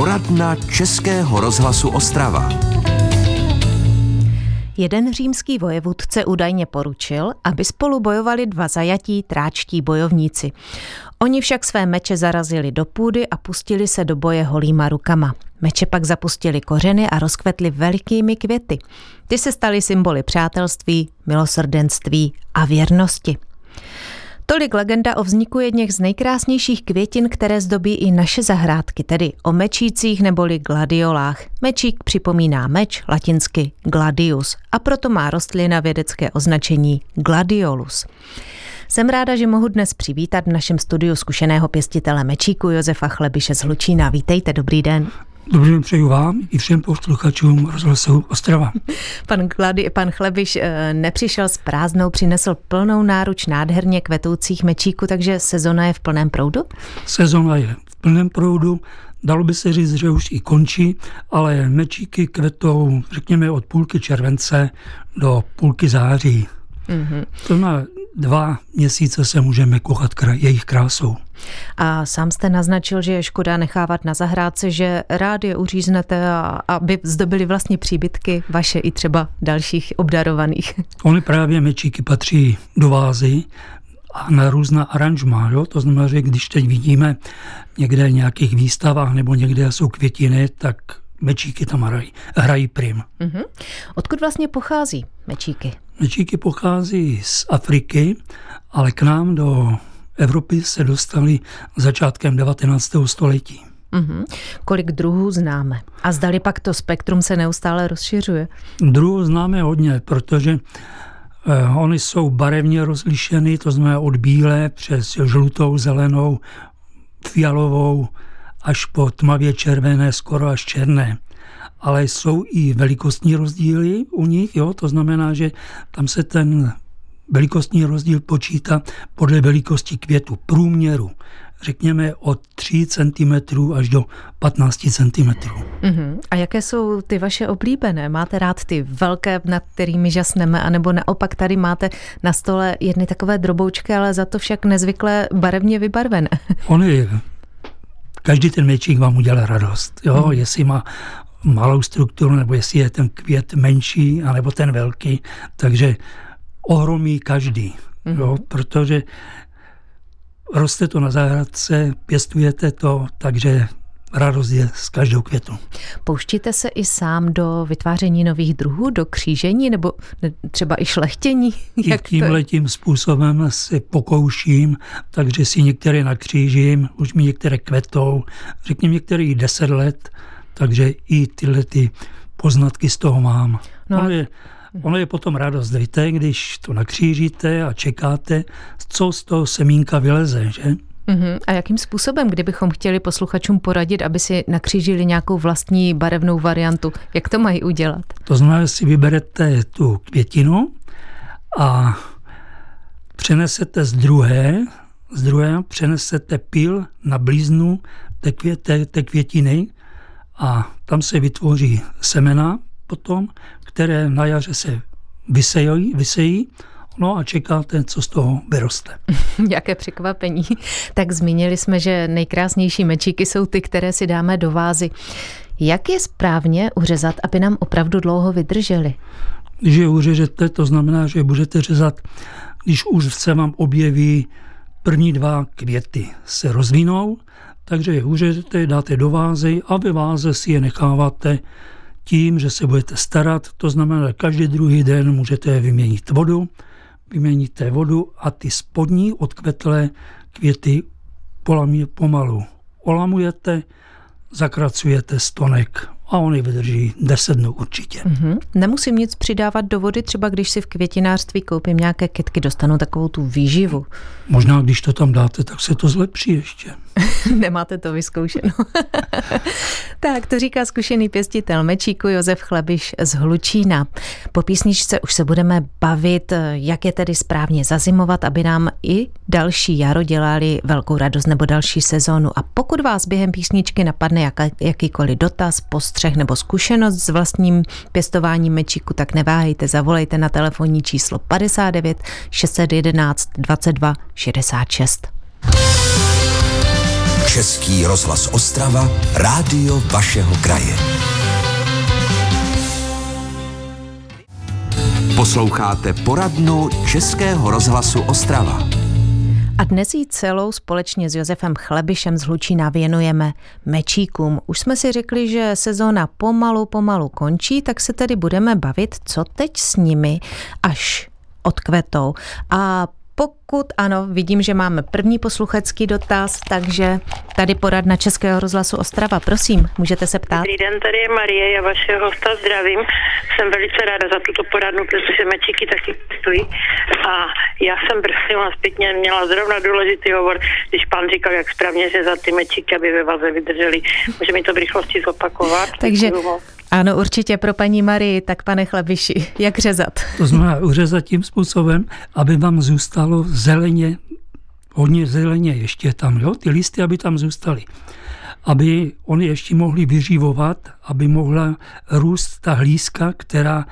Poradna Českého rozhlasu Ostrava. Jeden římský vojevůdce údajně poručil, aby spolu bojovali dva zajatí tráčtí bojovníci. Oni však své meče zarazili do půdy a pustili se do boje holýma rukama. Meče pak zapustili kořeny a rozkvetly velikými květy. Ty se staly symboly přátelství, milosrdenství a věrnosti. Tolik legenda o vzniku jedněch z nejkrásnějších květin, které zdobí i naše zahrádky, tedy o mečících neboli gladiolách. Mečík připomíná meč, latinsky gladius, a proto má rostlina vědecké označení gladiolus. Jsem ráda, že mohu dnes přivítat v našem studiu zkušeného pěstitele mečíku Josefa Chlebiše z Hlučína. Vítejte, dobrý den. Dobrý den přeju vám i všem posluchačům rozhlasu Ostrava. Pan, Klady, pan Chlebiš eh, nepřišel s prázdnou, přinesl plnou náruč nádherně kvetoucích mečíků, takže sezona je v plném proudu? Sezona je v plném proudu, dalo by se říct, že už i končí, ale mečíky kvetou, řekněme, od půlky července do půlky září. Mm-hmm. To na dva měsíce se můžeme kochat kraj, jejich krásou. A sám jste naznačil, že je škoda nechávat na zahrádce, že rád je uříznete, a, aby zdobili vlastně příbytky vaše i třeba dalších obdarovaných. Ony právě mečíky patří do vázy, a na různá aranžma. Jo? To znamená, že když teď vidíme někde v nějakých výstavách nebo někde jsou květiny, tak mečíky tam hrají, hrají prim. Uh-huh. Odkud vlastně pochází mečíky? Mečíky pochází z Afriky, ale k nám do Evropy se dostali začátkem 19. století. Uh-huh. Kolik druhů známe? A zdali pak to spektrum se neustále rozšiřuje? Druhů známe hodně, protože eh, Ony jsou barevně rozlišeny, to znamená od bílé přes žlutou, zelenou, fialovou, až po tmavě červené, skoro až černé. Ale jsou i velikostní rozdíly u nich, jo? to znamená, že tam se ten velikostní rozdíl počítá podle velikosti květu, průměru řekněme od 3 cm až do 15 cm. Uh-huh. A jaké jsou ty vaše oblíbené? Máte rád ty velké, nad kterými žasneme, anebo naopak tady máte na stole jedny takové droboučky, ale za to však nezvykle barevně vybarvené? Ony každý ten mečík vám udělá radost. Jo? Hmm. Jestli má malou strukturu, nebo jestli je ten květ menší, anebo ten velký. Takže ohromí každý. Hmm. Jo? Protože roste to na zahradce, pěstujete to, takže radost je z každou květu. Pouštíte se i sám do vytváření nových druhů, do křížení nebo třeba i šlechtění? I tímhle tím způsobem se pokouším, takže si některé nakřížím, už mi některé kvetou, řekněme některé i deset let, takže i tyhle ty poznatky z toho mám. No. Ono, je, ono je potom radost, víte, když to nakřížíte a čekáte, co z toho semínka vyleze, že? Uh-huh. A jakým způsobem, kdybychom chtěli posluchačům poradit, aby si nakřížili nějakou vlastní barevnou variantu, jak to mají udělat? To znamená, že si vyberete tu květinu a přenesete z druhé, z druhé přenesete pil na blíznu té, kvě, té, té květiny a tam se vytvoří semena potom, které na jaře se vysejí, vysejí No a čekáte, co z toho vyroste. Jaké překvapení. Tak zmínili jsme, že nejkrásnější mečíky jsou ty, které si dáme do vázy. Jak je správně uřezat, aby nám opravdu dlouho vydrželi? Když je uřežete, to znamená, že budete řezat, když už se vám objeví první dva květy se rozvinou, takže je uřežete, dáte do vázy a ve váze si je necháváte tím, že se budete starat, to znamená, že každý druhý den můžete vyměnit vodu, vyměníte vodu a ty spodní odkvetlé květy pomalu olamujete, zakracujete stonek a oni vydrží 10 dnů určitě. Mm-hmm. Nemusím nic přidávat do vody, třeba když si v květinářství koupím nějaké kytky, dostanu takovou tu výživu. Možná, když to tam dáte, tak se to zlepší ještě. Nemáte to vyzkoušeno. tak, to říká zkušený pěstitel mečíku Josef Chlebiš z Hlučína. Po písničce už se budeme bavit, jak je tedy správně zazimovat, aby nám i další jaro dělali velkou radost nebo další sezónu. A pokud vás během písničky napadne jak, jakýkoliv dotaz, postřeh nebo zkušenost s vlastním pěstováním mečíku, tak neváhejte, zavolejte na telefonní číslo 59 611 22 66. Český rozhlas Ostrava, rádio vašeho kraje. Posloucháte poradnu Českého rozhlasu Ostrava. A dnes ji celou společně s Josefem Chlebišem z Hlučína věnujeme mečíkům. Už jsme si řekli, že sezóna pomalu, pomalu končí, tak se tedy budeme bavit, co teď s nimi, až odkvetou. A pokud ano, vidím, že máme první posluchecký dotaz, takže tady poradna Českého rozhlasu Ostrava. Prosím, můžete se ptát. Dobrý den, tady je Marie, já vašeho hosta zdravím. Jsem velice ráda za tuto poradnu, protože mečiky taky stojí. A já jsem prosím vás zpětně měla zrovna důležitý hovor, když pan říkal, jak správně že za ty mečiky, aby ve vaze vydrželi. Může mi to v rychlosti zopakovat? Takže ano, určitě pro paní Marii, tak pane Chlabiši, jak řezat? To znamená uřezat tím způsobem, aby vám zůstalo zeleně, hodně zeleně ještě tam, jo? ty listy, aby tam zůstaly. Aby oni ještě mohli vyživovat, aby mohla růst ta hlízka, která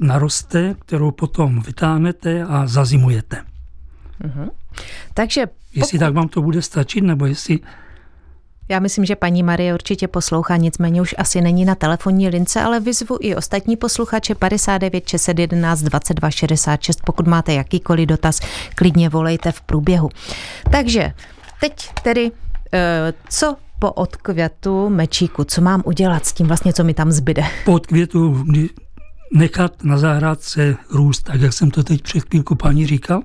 naroste, kterou potom vytáhnete a zazimujete. Uh-huh. Takže pokud... Jestli tak vám to bude stačit, nebo jestli já myslím, že paní Marie určitě poslouchá, nicméně už asi není na telefonní lince, ale vyzvu i ostatní posluchače 59 611 22 66. Pokud máte jakýkoliv dotaz, klidně volejte v průběhu. Takže teď tedy, eh, co po odkvětu mečíku, co mám udělat s tím vlastně, co mi tam zbyde? Po odkvětu nechat na zahrádce růst, tak jak jsem to teď před chvílku paní říkal,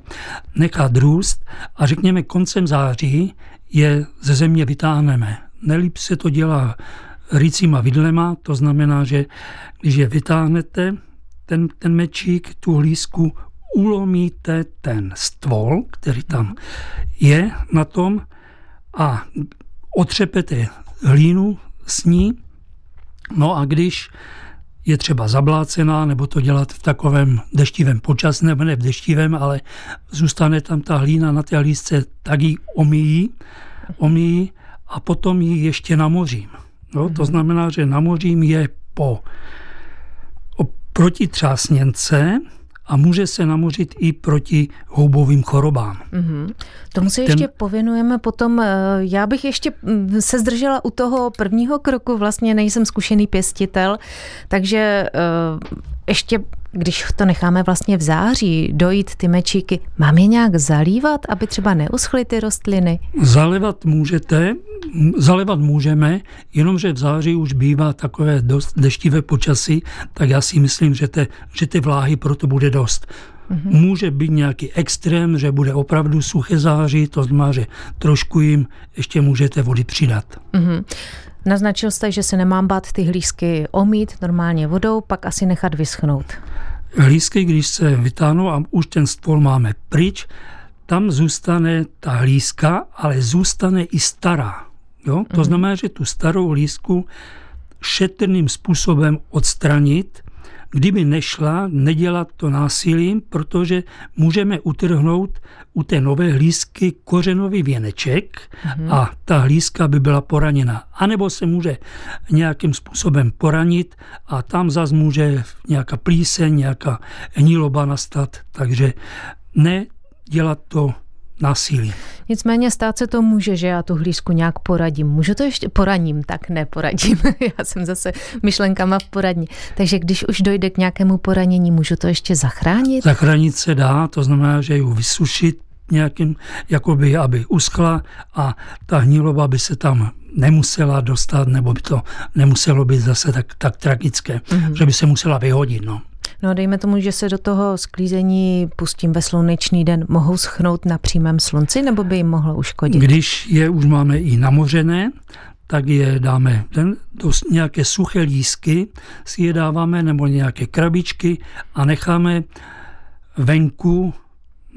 nechat růst a řekněme koncem září je ze země vytáhneme. Nelíp se to dělá rýcíma vidlema, to znamená, že když je vytáhnete, ten, ten mečík, tu hlízku, ulomíte ten stvol, který tam je na tom a otřepete hlínu s ní. No a když je třeba zablácená, nebo to dělat v takovém deštivém počasí, nebo ne v deštivém, ale zůstane tam ta hlína na té hlízce, tak ji omíjí, omíjí a potom ji ještě namořím. No, to mhm. znamená, že namořím je po proti třásněnce, a může se namořit i proti houbovým chorobám. Mm-hmm. Tomu se Ten... ještě pověnujeme potom. Eh, já bych ještě mm, se zdržela u toho prvního kroku, vlastně nejsem zkušený pěstitel, takže eh, ještě když to necháme vlastně v září dojít ty mečíky, mám je nějak zalívat, aby třeba neuschly ty rostliny? Zalivat můžete, zalivat můžeme, jenomže v září už bývá takové dost deštivé počasí, tak já si myslím, že, te, že ty vláhy proto bude dost. Mm-hmm. Může být nějaký extrém, že bude opravdu suché září, to znamená, že trošku jim ještě můžete vody přidat. Mm-hmm. Naznačil jste, že se nemám bát ty hlízky omít normálně vodou, pak asi nechat vyschnout. Hlízky, když se vytáhnou a už ten stvol máme pryč, tam zůstane ta hlízka, ale zůstane i stará. Jo? To mm. znamená, že tu starou hlízku šetrným způsobem odstranit kdyby nešla, nedělat to násilím, protože můžeme utrhnout u té nové hlízky kořenový věneček mm-hmm. a ta hlízka by byla poraněna. A nebo se může nějakým způsobem poranit a tam zase může nějaká plíseň, nějaká hniloba nastat. Takže ne dělat to násilí. Nicméně stát se to může, že já tu hlízku nějak poradím. Můžu to ještě poradím, tak neporadím. já jsem zase myšlenkama v poradní. Takže když už dojde k nějakému poranění, můžu to ještě zachránit? Zachránit se dá, to znamená, že ji vysušit nějakým, jakoby, aby uschla a ta hniloba by se tam nemusela dostat, nebo by to nemuselo být zase tak, tak tragické, mm-hmm. že by se musela vyhodit. No. No dejme tomu, že se do toho sklízení pustím ve slunečný den, mohou schnout na přímém slunci, nebo by jim mohlo uškodit? Když je už máme i namořené, tak je dáme ten, do nějaké suché lísky, si je dáváme, nebo nějaké krabičky a necháme venku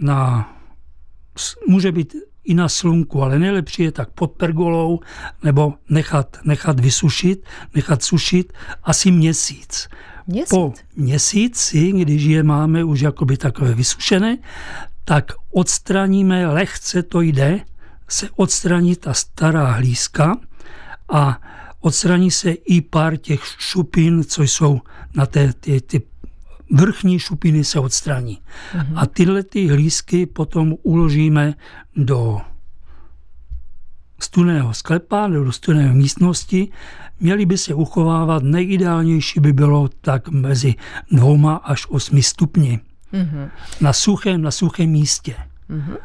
na, může být i na slunku, ale nejlepší je tak pod pergolou nebo nechat, nechat vysušit, nechat sušit asi měsíc. Měsíc. Po měsíci, když je máme už jakoby takové vysušené, tak odstraníme, lehce to jde, se odstraní ta stará hlízka a odstraní se i pár těch šupin, co jsou na té, ty, ty vrchní šupiny se odstraní. Mm-hmm. A tyhle ty hlízky potom uložíme do studeného sklepa nebo do studené místnosti, měly by se uchovávat, nejideálnější by bylo tak mezi dvouma až osmi stupni. Mm-hmm. Na suchém, na suchém místě. Mm-hmm.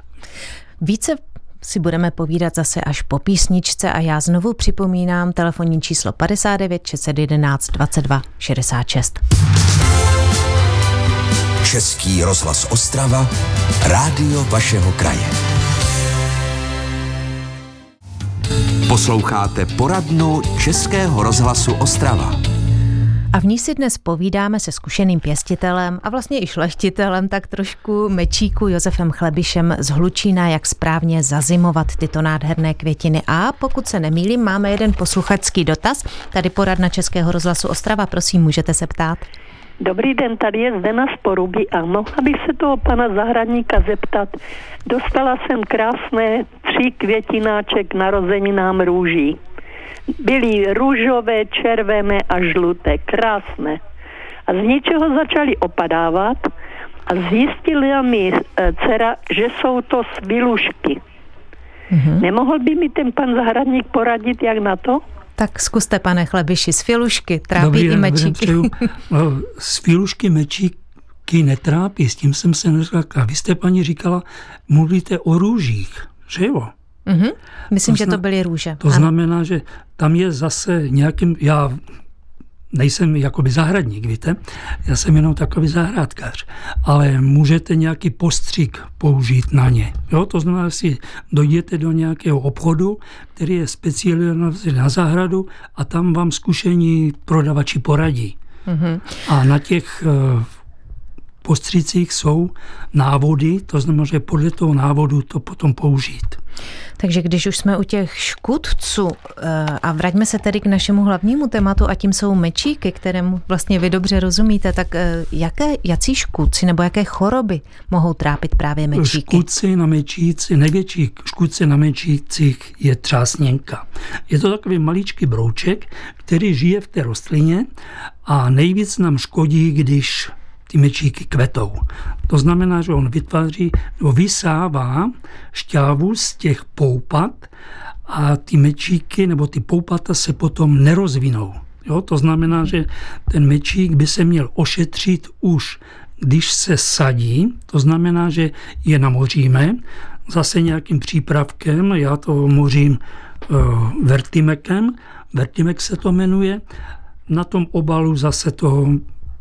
Více si budeme povídat zase až po písničce a já znovu připomínám telefonní číslo 59 611 22 66. Český rozhlas Ostrava, rádio vašeho kraje. Posloucháte poradnu Českého rozhlasu Ostrava. A v ní si dnes povídáme se zkušeným pěstitelem a vlastně i šlechtitelem tak trošku mečíku Josefem Chlebišem z Hlučína, jak správně zazimovat tyto nádherné květiny. A pokud se nemýlím, máme jeden posluchačský dotaz. Tady poradna Českého rozhlasu Ostrava, prosím, můžete se ptát. Dobrý den, tady je Zdena z Poruby a mohla bych se toho pana zahradníka zeptat. Dostala jsem krásné tři květináček narozeninám růží. Byly růžové, červené a žluté, krásné. A z ničeho začaly opadávat a zjistila mi e, dcera, že jsou to svilušky. Mm-hmm. Nemohl by mi ten pan zahradník poradit, jak na to? Tak zkuste, pane Chlebiši, z filušky trápí dobrý, i mečíky. z filušky mečíky netrápí, s tím jsem se neřekla. Vy jste, paní, říkala, mluvíte o růžích, že jo? Mm-hmm. Myslím, to že to byly růže. To ano. znamená, že tam je zase nějakým, já nejsem jakoby zahradník, víte, já jsem jenom takový zahrádkář, ale můžete nějaký postřik použít na ně. Jo? To znamená, že si dojděte do nějakého obchodu, který je specializovaný na zahradu a tam vám zkušení prodavači poradí. Mm-hmm. A na těch eh, postřicích jsou návody, to znamená, že podle toho návodu to potom použít. Takže když už jsme u těch škůdců eh, a vraťme se tedy k našemu hlavnímu tématu a tím jsou mečíky, kterému vlastně vy dobře rozumíte, tak eh, jaké, jací škůdci nebo jaké choroby mohou trápit právě mečíky? Škůdci na mečíci, největší škůdci na mečících je třásněnka. Je to takový maličký brouček, který žije v té rostlině a nejvíc nám škodí, když ty mečíky kvetou. To znamená, že on vytváří, nebo vysává šťávu z těch poupat a ty mečíky nebo ty poupata se potom nerozvinou. Jo? To znamená, že ten mečík by se měl ošetřit už, když se sadí, to znamená, že je namoříme, zase nějakým přípravkem, já to mořím uh, vertimekem, vertimek se to jmenuje, na tom obalu zase toho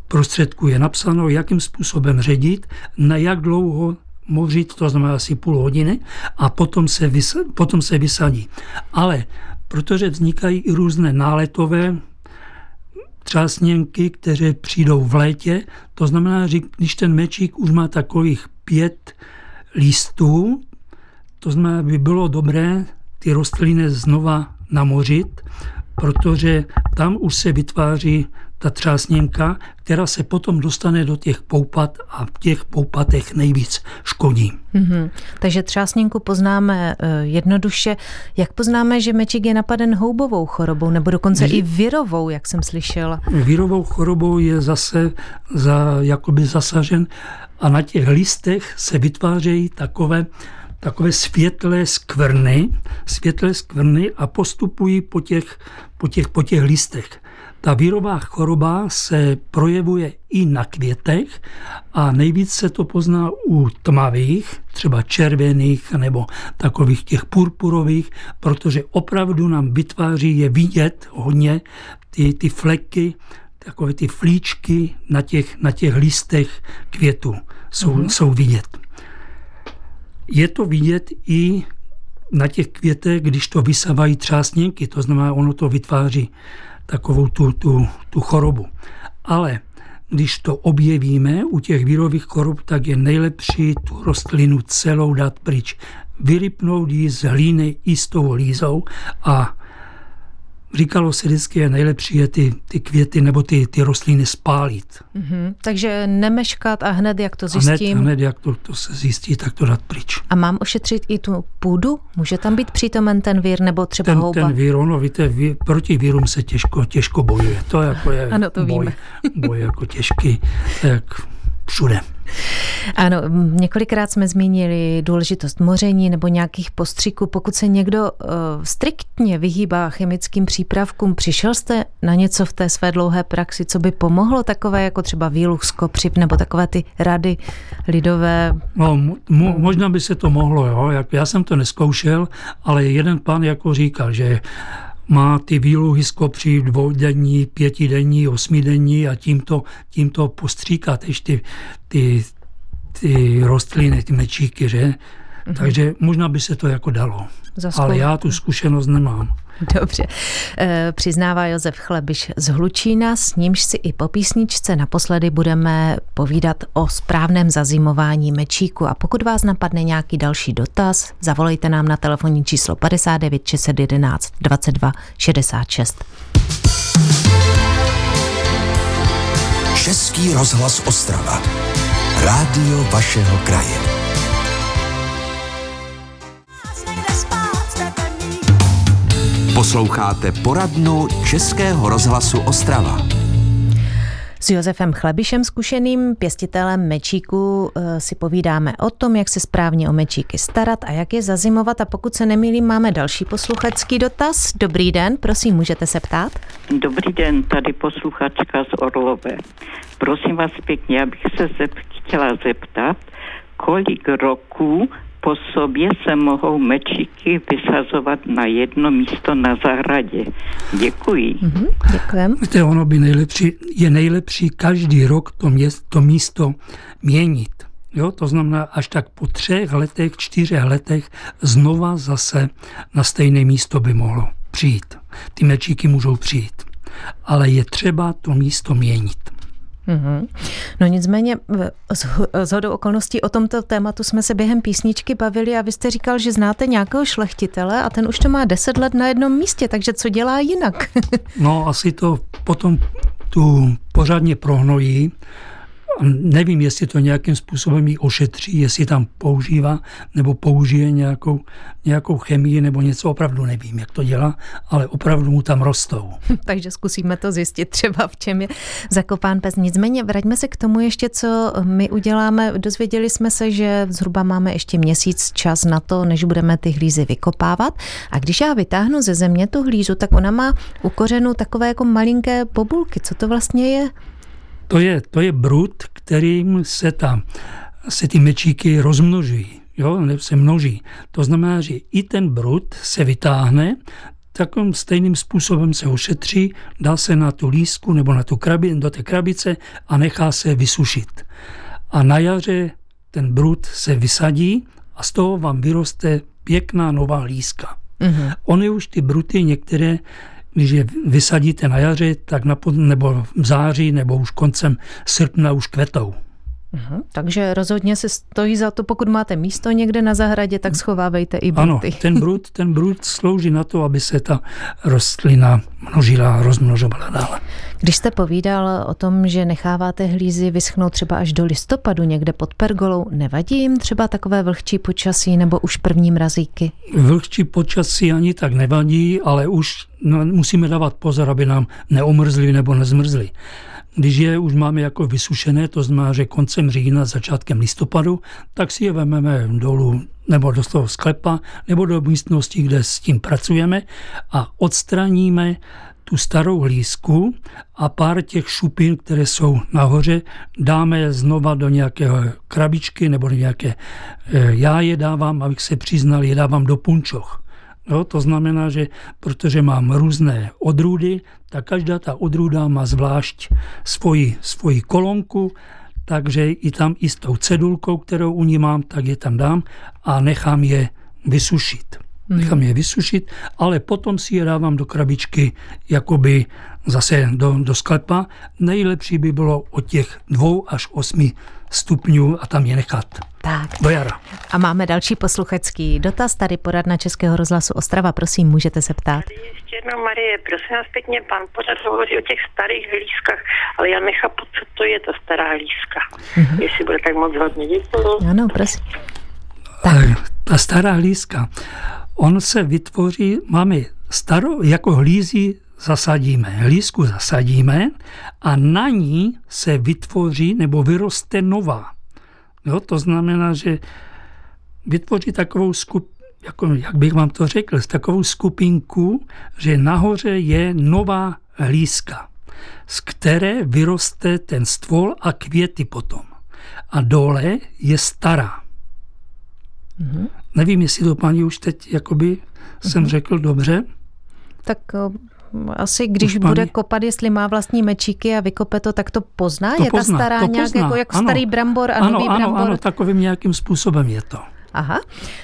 prostředku je napsáno, jakým způsobem ředit, na jak dlouho mořit, to znamená asi půl hodiny, a potom se, vys, potom se vysadí. Ale protože vznikají i různé náletové třásněnky, které přijdou v létě, to znamená, že když ten mečík už má takových pět listů, to znamená, by bylo dobré ty rostliny znova namořit, protože tam už se vytváří ta třásněnka, která se potom dostane do těch poupat a v těch poupatech nejvíc škodí. Mm-hmm. Takže třásněnku poznáme uh, jednoduše. Jak poznáme, že mečík je napaden houbovou chorobou nebo dokonce Vy... i virovou, jak jsem slyšela? Virovou chorobou je zase za, jakoby zasažen a na těch listech se vytvářejí takové takové světlé skvrny, světlé skvrny a postupují po těch, po těch, po těch listech. Ta vírová choroba se projevuje i na květech a nejvíc se to pozná u tmavých, třeba červených nebo takových těch purpurových, protože opravdu nám vytváří je vidět hodně ty, ty fleky, takové ty flíčky na těch, na těch listech květů jsou, mm-hmm. jsou vidět. Je to vidět i na těch květech, když to vysávají třásněnky, to znamená, ono to vytváří takovou tu, tu, tu chorobu. Ale když to objevíme u těch vírových chorob, tak je nejlepší tu rostlinu celou dát pryč. Vyrypnout ji z hlíny i s tou lízou a říkalo se vždycky, je nejlepší je ty, ty květy nebo ty, ty rostliny spálit. Mm-hmm. Takže nemeškat a hned, jak to zjistím. Hned, hned jak to, to se zjistí, tak to dát pryč. A mám ošetřit i tu půdu? Může tam být přítomen ten vír nebo třeba ten, houba? Ten vír, ono víte, vír, proti vírům se těžko, těžko bojuje. To jako je ano, to boj, víme. boj jako těžký, tak všude. Ano, několikrát jsme zmínili důležitost moření nebo nějakých postřiků. Pokud se někdo uh, striktně vyhýbá chemickým přípravkům, přišel jste na něco v té své dlouhé praxi, co by pomohlo takové jako třeba výluch z kopřiv nebo takové ty rady lidové? No, mo- možná by se to mohlo, jo. Já jsem to neskoušel, ale jeden pán jako říkal, že má ty výluhy z kopří dvoudenní, pětidenní, osmidenní a tímto, tímto postříkat ještě ty, ty rostliny, ty mečíky, že? Mm-hmm. Takže možná by se to jako dalo. Zaskoumat. Ale já tu zkušenost nemám. Dobře. E, přiznává Josef Chlebiš z Hlučína, s nímž si i po písničce naposledy budeme povídat o správném zazimování mečíku. A pokud vás napadne nějaký další dotaz, zavolejte nám na telefonní číslo 59 611 22 66. Český rozhlas Ostrava. Rádio vašeho kraje. Posloucháte poradnu Českého rozhlasu Ostrava. S Josefem Chlebišem, zkušeným pěstitelem mečíku, eh, si povídáme o tom, jak se správně o mečíky starat a jak je zazimovat. A pokud se nemýlím, máme další posluchačský dotaz. Dobrý den, prosím, můžete se ptát? Dobrý den, tady posluchačka z Orlové. Prosím vás pěkně, abych se zep- chtěla zeptat, kolik roků po sobě se mohou mečíky vysazovat na jedno místo na zahradě. Děkuji. Mm-hmm, děkujem. Víte, ono by nejlepší, je nejlepší každý rok to, měst, to místo měnit. Jo, to znamená, až tak po třech letech, čtyřech letech znova zase na stejné místo by mohlo přijít. Ty mečíky můžou přijít. Ale je třeba to místo měnit. Mm-hmm. No nicméně z hodou okolností o tomto tématu jsme se během písničky bavili a vy jste říkal, že znáte nějakého šlechtitele a ten už to má deset let na jednom místě, takže co dělá jinak? no asi to potom tu pořádně prohnojí nevím, jestli to nějakým způsobem ji ošetří, jestli tam používá nebo použije nějakou, nějakou chemii nebo něco, opravdu nevím, jak to dělá, ale opravdu mu tam rostou. Takže zkusíme to zjistit třeba, v čem je zakopán pes. Nicméně vraťme se k tomu ještě, co my uděláme. Dozvěděli jsme se, že zhruba máme ještě měsíc čas na to, než budeme ty hlízy vykopávat. A když já vytáhnu ze země tu hlízu, tak ona má u kořenu takové jako malinké bobulky. Co to vlastně je? To je, to je brud, kterým se, ta, se ty mečíky rozmnožují. Jo, se množí. To znamená, že i ten brud se vytáhne, takovým stejným způsobem se ošetří, dá se na tu lísku nebo na tu krabi, do té krabice a nechá se vysušit. A na jaře ten brud se vysadí a z toho vám vyroste pěkná nová líska. Mm-hmm. Ony už ty bruty některé když je vysadíte na jaře, tak na, nebo v září, nebo už koncem srpna už kvetou. Takže rozhodně se stojí za to, pokud máte místo někde na zahradě, tak schovávejte i bruty. Ano, ten brud, ten brud slouží na to, aby se ta rostlina množila rozmnožovala dále. Když jste povídal o tom, že necháváte hlízy vyschnout třeba až do listopadu někde pod pergolou, nevadí jim třeba takové vlhčí počasí nebo už první mrazíky? Vlhčí počasí ani tak nevadí, ale už no, musíme dávat pozor, aby nám neomrzli nebo nezmrzli. Když je už máme jako vysušené, to znamená, že koncem října, začátkem listopadu, tak si je vezmeme dolů nebo do toho sklepa, nebo do místnosti, kde s tím pracujeme a odstraníme tu starou hlízku a pár těch šupin, které jsou nahoře, dáme je znova do nějaké krabičky nebo do nějaké, eh, já je dávám, abych se přiznal, je dávám do punčoch. Jo, to znamená, že protože mám různé odrůdy, tak každá ta odrůda má zvlášť svoji, svoji kolonku, takže i tam i s tou cedulkou, kterou u ní mám, tak je tam dám a nechám je vysušit. Hmm. Nechám je vysušit, ale potom si je dávám do krabičky jakoby zase do, do sklepa. Nejlepší by bylo od těch dvou až osmi stupňů a tam je nechat. Tak. Do jara. A máme další posluchačský dotaz, tady poradna Českého rozhlasu Ostrava, prosím, můžete se ptát. Tady ještě jednou, Marie, prosím vás pěkně, pan pořád hovoří o těch starých hlízkách, ale já nechápu, co to je ta stará hlízka. Mm-hmm. Jestli bude tak moc hodně, děkuji. Ano, prosím. Tak. Ta stará hlízka, on se vytvoří, máme starou, jako hlízy zasadíme, hlízku zasadíme a na ní se vytvoří nebo vyroste nová. Jo, to znamená, že vytvoří takovou skup, jako, jak bych vám to řekl, takovou skupinku, že nahoře je nová hlízka, z které vyroste ten stvol a květy potom. A dole je stará. Mm-hmm. Nevím, jestli to paní už teď jakoby mm-hmm. jsem řekl dobře. Tak asi když paní... bude kopat, jestli má vlastní mečíky a vykope to, tak to pozná? To je pozná, ta stará to nějak pozná. jako jak ano. starý brambor a ano, nový ano, brambor? Ano, takovým nějakým způsobem je to. Aha,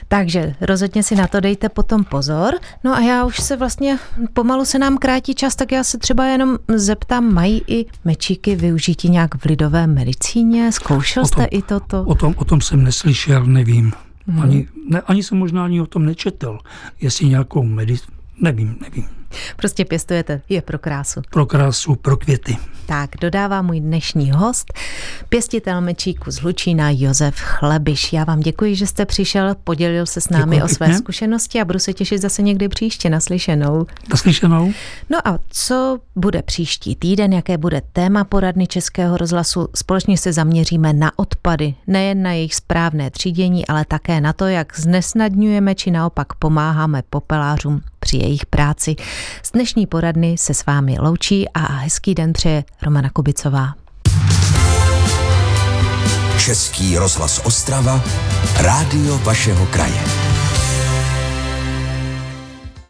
takže rozhodně si na to dejte potom pozor. No a já už se vlastně, pomalu se nám krátí čas, tak já se třeba jenom zeptám, mají i mečíky využití nějak v lidové medicíně? Zkoušel jste i toto? O tom, o tom jsem neslyšel, nevím. Hmm. Ani, ne, ani jsem možná ani o tom nečetl, jestli nějakou medicínu, nevím, nevím. Prostě pěstujete, je pro krásu. Pro krásu, pro květy. Tak, dodává můj dnešní host, pěstitel mečíku z Hlučína Josef Chlebiš. Já vám děkuji, že jste přišel, podělil se s námi děkuji o své pěkně. zkušenosti a budu se těšit zase někdy příště naslyšenou. Naslyšenou. No a co bude příští týden, jaké bude téma poradny Českého rozhlasu? Společně se zaměříme na odpady, nejen na jejich správné třídění, ale také na to, jak znesnadňujeme či naopak pomáháme popelářům při jejich práci. Z dnešní poradny se s vámi loučí a hezký den přeje Romana Kubicová. Český rozhlas Ostrava, rádio vašeho kraje.